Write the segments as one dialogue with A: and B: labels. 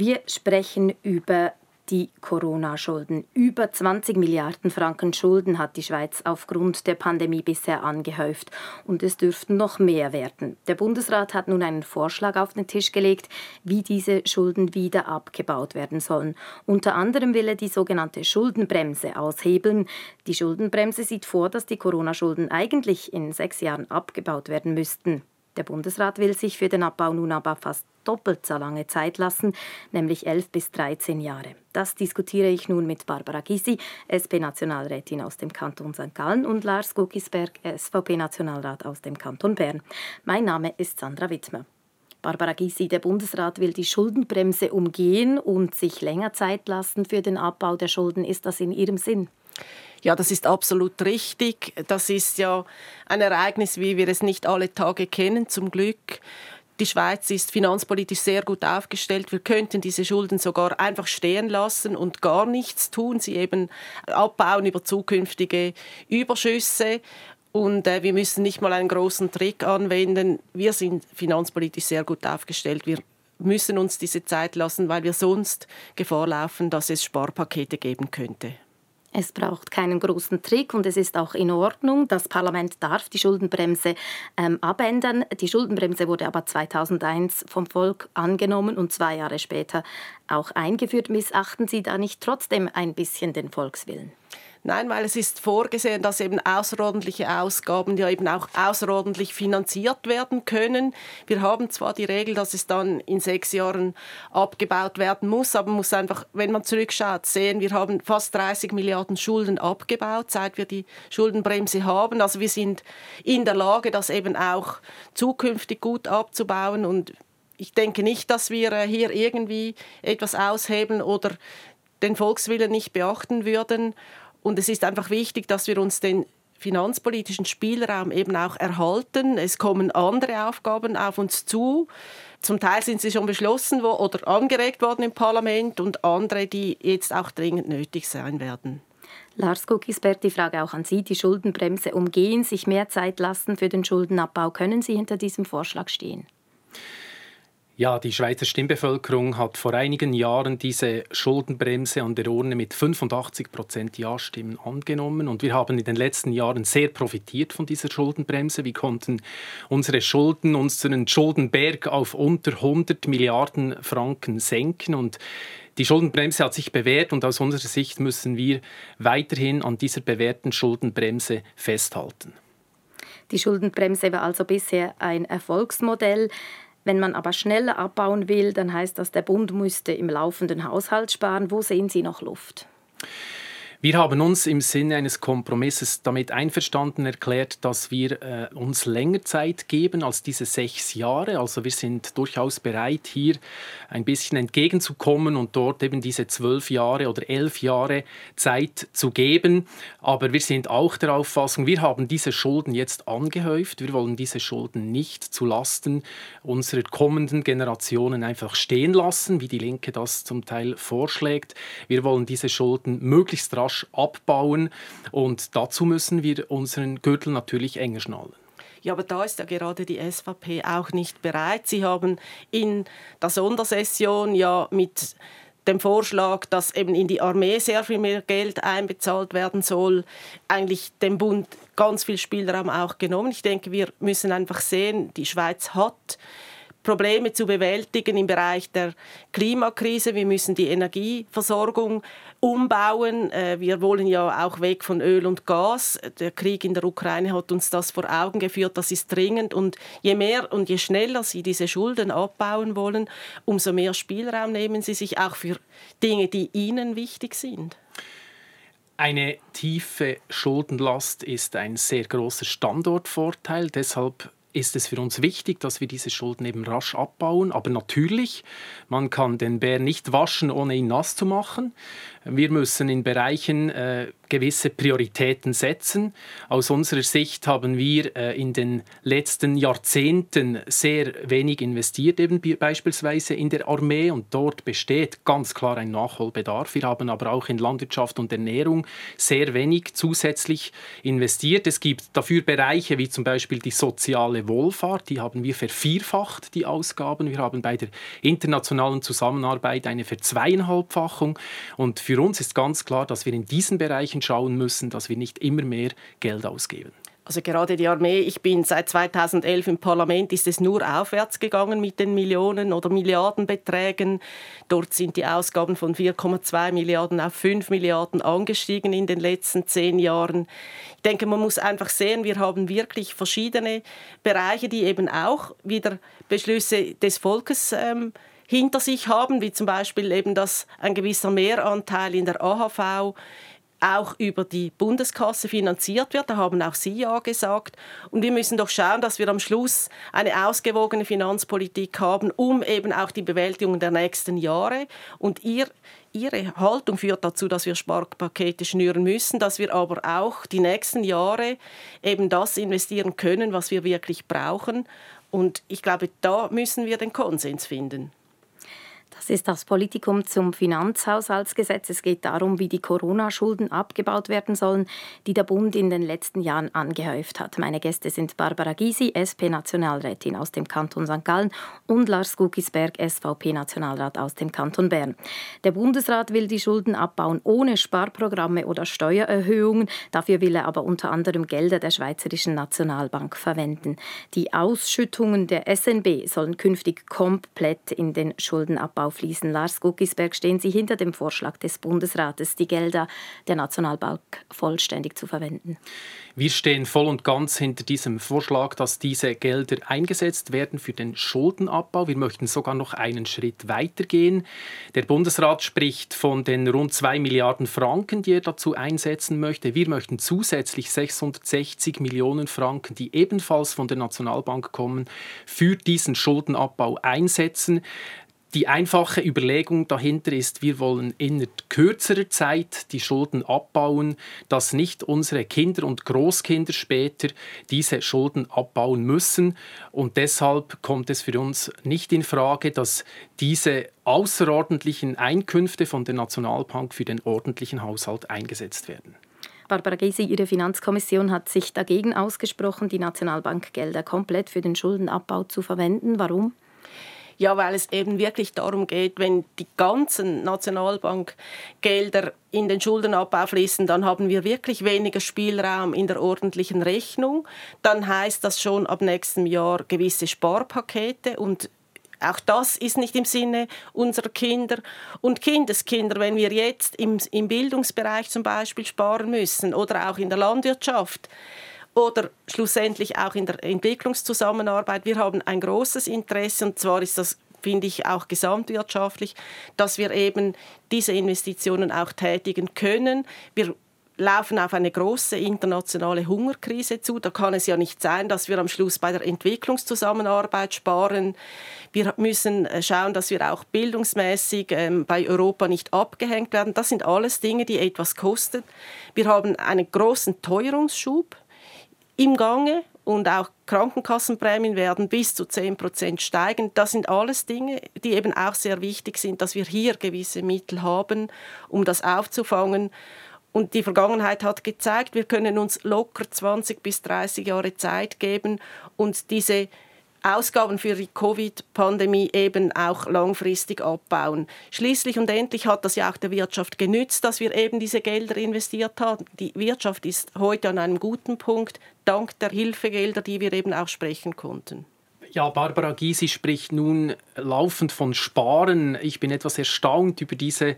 A: Wir sprechen über die Corona-Schulden. Über 20 Milliarden Franken Schulden hat die Schweiz aufgrund der Pandemie bisher angehäuft. Und es dürften noch mehr werden. Der Bundesrat hat nun einen Vorschlag auf den Tisch gelegt, wie diese Schulden wieder abgebaut werden sollen. Unter anderem will er die sogenannte Schuldenbremse aushebeln. Die Schuldenbremse sieht vor, dass die Corona-Schulden eigentlich in sechs Jahren abgebaut werden müssten. Der Bundesrat will sich für den Abbau nun aber fast doppelt so lange Zeit lassen, nämlich 11 bis 13 Jahre. Das diskutiere ich nun mit Barbara Gysi, SP-Nationalrätin aus dem Kanton St. Gallen und Lars Guckisberg, SVP-Nationalrat aus dem Kanton Bern. Mein Name ist Sandra Wittmer. Barbara Gysi, der Bundesrat will die Schuldenbremse umgehen und sich länger Zeit lassen für den Abbau der Schulden. Ist das in Ihrem Sinn?
B: Ja, das ist absolut richtig. Das ist ja ein Ereignis, wie wir es nicht alle Tage kennen, zum Glück. Die Schweiz ist finanzpolitisch sehr gut aufgestellt. Wir könnten diese Schulden sogar einfach stehen lassen und gar nichts tun, sie eben abbauen über zukünftige Überschüsse. Und äh, wir müssen nicht mal einen großen Trick anwenden. Wir sind finanzpolitisch sehr gut aufgestellt. Wir müssen uns diese Zeit lassen, weil wir sonst Gefahr laufen, dass es Sparpakete geben könnte.
A: Es braucht keinen großen Trick und es ist auch in Ordnung. Das Parlament darf die Schuldenbremse ähm, abändern. Die Schuldenbremse wurde aber 2001 vom Volk angenommen und zwei Jahre später auch eingeführt. Missachten Sie da nicht trotzdem ein bisschen den Volkswillen?
B: Nein, weil es ist vorgesehen, dass eben außerordentliche Ausgaben ja eben auch außerordentlich finanziert werden können. Wir haben zwar die Regel, dass es dann in sechs Jahren abgebaut werden muss, aber man muss einfach, wenn man zurückschaut, sehen, wir haben fast 30 Milliarden Schulden abgebaut, seit wir die Schuldenbremse haben. Also wir sind in der Lage, das eben auch zukünftig gut abzubauen und ich denke nicht, dass wir äh, hier irgendwie etwas aushebeln oder den Volkswillen nicht beachten würden. Und es ist einfach wichtig, dass wir uns den finanzpolitischen Spielraum eben auch erhalten. Es kommen andere Aufgaben auf uns zu. Zum Teil sind sie schon beschlossen oder angeregt worden im Parlament und andere, die jetzt auch dringend nötig sein werden.
A: Lars Guckisbert, die Frage auch an Sie. Die Schuldenbremse umgehen, sich mehr Zeit lassen für den Schuldenabbau. Können Sie hinter diesem Vorschlag stehen?
C: Ja, die Schweizer Stimmbevölkerung hat vor einigen Jahren diese Schuldenbremse an der Urne mit 85 Prozent Ja-Stimmen angenommen. Und wir haben in den letzten Jahren sehr profitiert von dieser Schuldenbremse. Wir konnten unsere Schulden, unseren Schuldenberg auf unter 100 Milliarden Franken senken. Und die Schuldenbremse hat sich bewährt und aus unserer Sicht müssen wir weiterhin an dieser bewährten Schuldenbremse festhalten.
A: Die Schuldenbremse war also bisher ein Erfolgsmodell. Wenn man aber schneller abbauen will, dann heißt das, der Bund müsste im laufenden Haushalt sparen. Wo sehen Sie noch Luft?
C: Wir haben uns im Sinne eines Kompromisses damit einverstanden erklärt, dass wir äh, uns länger Zeit geben als diese sechs Jahre. Also wir sind durchaus bereit, hier ein bisschen entgegenzukommen und dort eben diese zwölf Jahre oder elf Jahre Zeit zu geben. Aber wir sind auch der Auffassung, wir haben diese Schulden jetzt angehäuft. Wir wollen diese Schulden nicht zu Lasten unserer kommenden Generationen einfach stehen lassen, wie die Linke das zum Teil vorschlägt. Wir wollen diese Schulden möglichst rasch rasch abbauen. Und dazu müssen wir unseren Gürtel natürlich enger schnallen.
B: Ja, aber da ist ja gerade die SVP auch nicht bereit. Sie haben in der Sondersession ja mit dem Vorschlag, dass eben in die Armee sehr viel mehr Geld einbezahlt werden soll, eigentlich dem Bund ganz viel Spielraum auch genommen. Ich denke, wir müssen einfach sehen, die Schweiz hat Probleme zu bewältigen im Bereich der Klimakrise. Wir müssen die Energieversorgung umbauen. Äh, wir wollen ja auch weg von Öl und Gas. Der Krieg in der Ukraine hat uns das vor Augen geführt. Das ist dringend. Und je mehr und je schneller Sie diese Schulden abbauen wollen, umso mehr Spielraum nehmen Sie sich auch für Dinge, die Ihnen wichtig sind.
C: Eine tiefe Schuldenlast ist ein sehr großer Standortvorteil. Deshalb ist es für uns wichtig, dass wir diese Schulden eben rasch abbauen. Aber natürlich, man kann den Bär nicht waschen, ohne ihn nass zu machen. Wir müssen in Bereichen äh, gewisse Prioritäten setzen. Aus unserer Sicht haben wir äh, in den letzten Jahrzehnten sehr wenig investiert, eben beispielsweise in der Armee und dort besteht ganz klar ein Nachholbedarf. Wir haben aber auch in Landwirtschaft und Ernährung sehr wenig zusätzlich investiert. Es gibt dafür Bereiche wie zum Beispiel die soziale Wohlfahrt, die haben wir vervierfacht, die Ausgaben. Wir haben bei der internationalen Zusammenarbeit eine Verzweieinhalbfachung und für uns ist ganz klar, dass wir in diesen Bereichen schauen müssen, dass wir nicht immer mehr Geld ausgeben.
B: Also gerade die Armee, ich bin seit 2011 im Parlament, ist es nur aufwärts gegangen mit den Millionen oder Milliardenbeträgen. Dort sind die Ausgaben von 4,2 Milliarden auf 5 Milliarden angestiegen in den letzten zehn Jahren. Ich denke, man muss einfach sehen, wir haben wirklich verschiedene Bereiche, die eben auch wieder Beschlüsse des Volkes ähm, hinter sich haben, wie zum Beispiel eben, dass ein gewisser Mehranteil in der AHV auch über die Bundeskasse finanziert wird. Da haben auch Sie ja gesagt. Und wir müssen doch schauen, dass wir am Schluss eine ausgewogene Finanzpolitik haben, um eben auch die Bewältigung der nächsten Jahre. Und ihr, Ihre Haltung führt dazu, dass wir Sparpakete schnüren müssen, dass wir aber auch die nächsten Jahre eben das investieren können, was wir wirklich brauchen. Und ich glaube, da müssen wir den Konsens finden.
A: Das ist das Politikum zum Finanzhaushaltsgesetz. Es geht darum, wie die Corona-Schulden abgebaut werden sollen, die der Bund in den letzten Jahren angehäuft hat. Meine Gäste sind Barbara Gysi, SP-Nationalrätin aus dem Kanton St. Gallen und Lars Guggisberg, SVP-Nationalrat aus dem Kanton Bern. Der Bundesrat will die Schulden abbauen ohne Sparprogramme oder Steuererhöhungen. Dafür will er aber unter anderem Gelder der Schweizerischen Nationalbank verwenden. Die Ausschüttungen der SNB sollen künftig komplett in den Schuldenabbau fließen. Lars Guckisberg, stehen Sie hinter dem Vorschlag des Bundesrates, die Gelder der Nationalbank vollständig zu verwenden?
C: Wir stehen voll und ganz hinter diesem Vorschlag, dass diese Gelder eingesetzt werden für den Schuldenabbau. Wir möchten sogar noch einen Schritt weitergehen. Der Bundesrat spricht von den rund 2 Milliarden Franken, die er dazu einsetzen möchte. Wir möchten zusätzlich 660 Millionen Franken, die ebenfalls von der Nationalbank kommen, für diesen Schuldenabbau einsetzen. Die einfache Überlegung dahinter ist, wir wollen in kürzerer Zeit die Schulden abbauen, dass nicht unsere Kinder und Großkinder später diese Schulden abbauen müssen. Und deshalb kommt es für uns nicht in Frage, dass diese außerordentlichen Einkünfte von der Nationalbank für den ordentlichen Haushalt eingesetzt werden.
A: Barbara Gysi, Ihre Finanzkommission hat sich dagegen ausgesprochen, die Nationalbankgelder komplett für den Schuldenabbau zu verwenden. Warum?
B: Ja, weil es eben wirklich darum geht, wenn die ganzen Nationalbankgelder in den Schuldenabbau fließen, dann haben wir wirklich weniger Spielraum in der ordentlichen Rechnung. Dann heißt das schon ab nächstem Jahr gewisse Sparpakete und auch das ist nicht im Sinne unserer Kinder und Kindeskinder, wenn wir jetzt im, im Bildungsbereich zum Beispiel sparen müssen oder auch in der Landwirtschaft oder schlussendlich auch in der Entwicklungszusammenarbeit. Wir haben ein großes Interesse und zwar ist das finde ich auch gesamtwirtschaftlich, dass wir eben diese Investitionen auch tätigen können. Wir laufen auf eine große internationale Hungerkrise zu. Da kann es ja nicht sein, dass wir am Schluss bei der Entwicklungszusammenarbeit sparen. Wir müssen äh, schauen, dass wir auch bildungsmäßig ähm, bei Europa nicht abgehängt werden. Das sind alles Dinge, die etwas kosten. Wir haben einen großen Teuerungsschub im Gange und auch Krankenkassenprämien werden bis zu 10 Prozent steigen. Das sind alles Dinge, die eben auch sehr wichtig sind, dass wir hier gewisse Mittel haben, um das aufzufangen. Und die Vergangenheit hat gezeigt, wir können uns locker 20 bis 30 Jahre Zeit geben und diese Ausgaben für die Covid-Pandemie eben auch langfristig abbauen. Schließlich und endlich hat das ja auch der Wirtschaft genützt, dass wir eben diese Gelder investiert haben. Die Wirtschaft ist heute an einem guten Punkt, dank der Hilfegelder, die wir eben auch sprechen konnten.
C: Ja, Barbara Gysi spricht nun laufend von Sparen. Ich bin etwas erstaunt über diese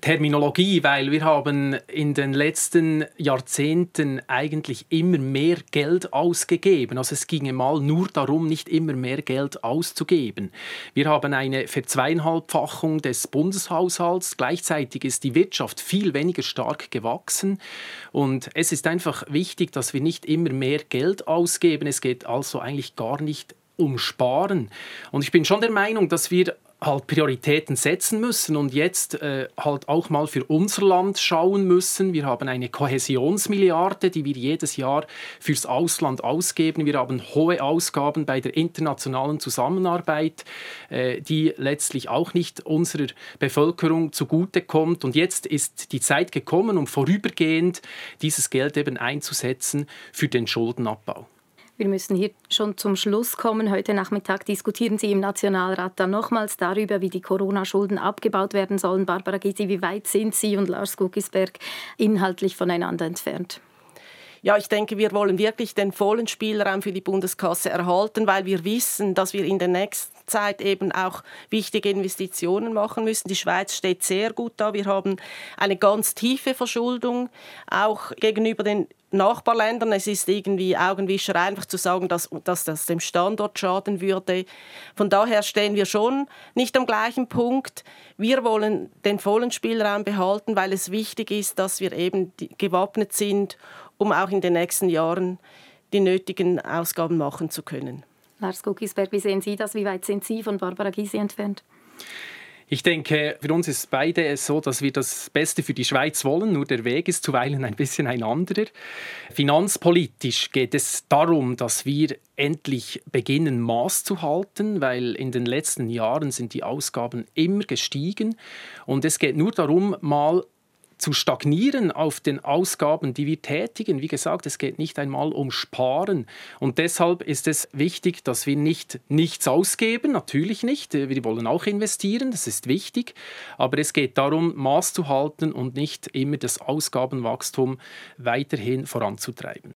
C: Terminologie, weil wir haben in den letzten Jahrzehnten eigentlich immer mehr Geld ausgegeben. Also es ginge mal nur darum, nicht immer mehr Geld auszugeben. Wir haben eine Verzweieinhalbfachung des Bundeshaushalts. Gleichzeitig ist die Wirtschaft viel weniger stark gewachsen. Und es ist einfach wichtig, dass wir nicht immer mehr Geld ausgeben. Es geht also eigentlich gar nicht umsparen. Und ich bin schon der Meinung, dass wir halt Prioritäten setzen müssen und jetzt äh, halt auch mal für unser Land schauen müssen. Wir haben eine Kohäsionsmilliarde, die wir jedes Jahr fürs Ausland ausgeben. Wir haben hohe Ausgaben bei der internationalen Zusammenarbeit, äh, die letztlich auch nicht unserer Bevölkerung zugutekommt. Und jetzt ist die Zeit gekommen, um vorübergehend dieses Geld eben einzusetzen für den Schuldenabbau.
A: Wir müssen hier schon zum Schluss kommen. Heute Nachmittag diskutieren Sie im Nationalrat dann nochmals darüber, wie die Corona-Schulden abgebaut werden sollen. Barbara Gysi, wie weit sind Sie und Lars Guggisberg inhaltlich voneinander entfernt?
B: Ja, ich denke, wir wollen wirklich den vollen Spielraum für die Bundeskasse erhalten, weil wir wissen, dass wir in der nächsten Zeit eben auch wichtige Investitionen machen müssen. Die Schweiz steht sehr gut da. Wir haben eine ganz tiefe Verschuldung, auch gegenüber den Nachbarländern. Es ist irgendwie Augenwischer einfach zu sagen, dass, dass das dem Standort schaden würde. Von daher stehen wir schon nicht am gleichen Punkt. Wir wollen den vollen Spielraum behalten, weil es wichtig ist, dass wir eben gewappnet sind, um auch in den nächsten Jahren die nötigen Ausgaben machen zu können.
A: Lars Guckisberg, wie sehen Sie das? Wie weit sind Sie von Barbara Gysi entfernt?
C: Ich denke, für uns ist beide so, dass wir das Beste für die Schweiz wollen, nur der Weg ist zuweilen ein bisschen ein anderer. Finanzpolitisch geht es darum, dass wir endlich beginnen, Maß zu halten, weil in den letzten Jahren sind die Ausgaben immer gestiegen. Und es geht nur darum, mal zu stagnieren auf den Ausgaben, die wir tätigen. Wie gesagt, es geht nicht einmal um Sparen. Und deshalb ist es wichtig, dass wir nicht nichts ausgeben, natürlich nicht. Wir wollen auch investieren, das ist wichtig. Aber es geht darum, Maß zu halten und nicht immer das Ausgabenwachstum weiterhin voranzutreiben.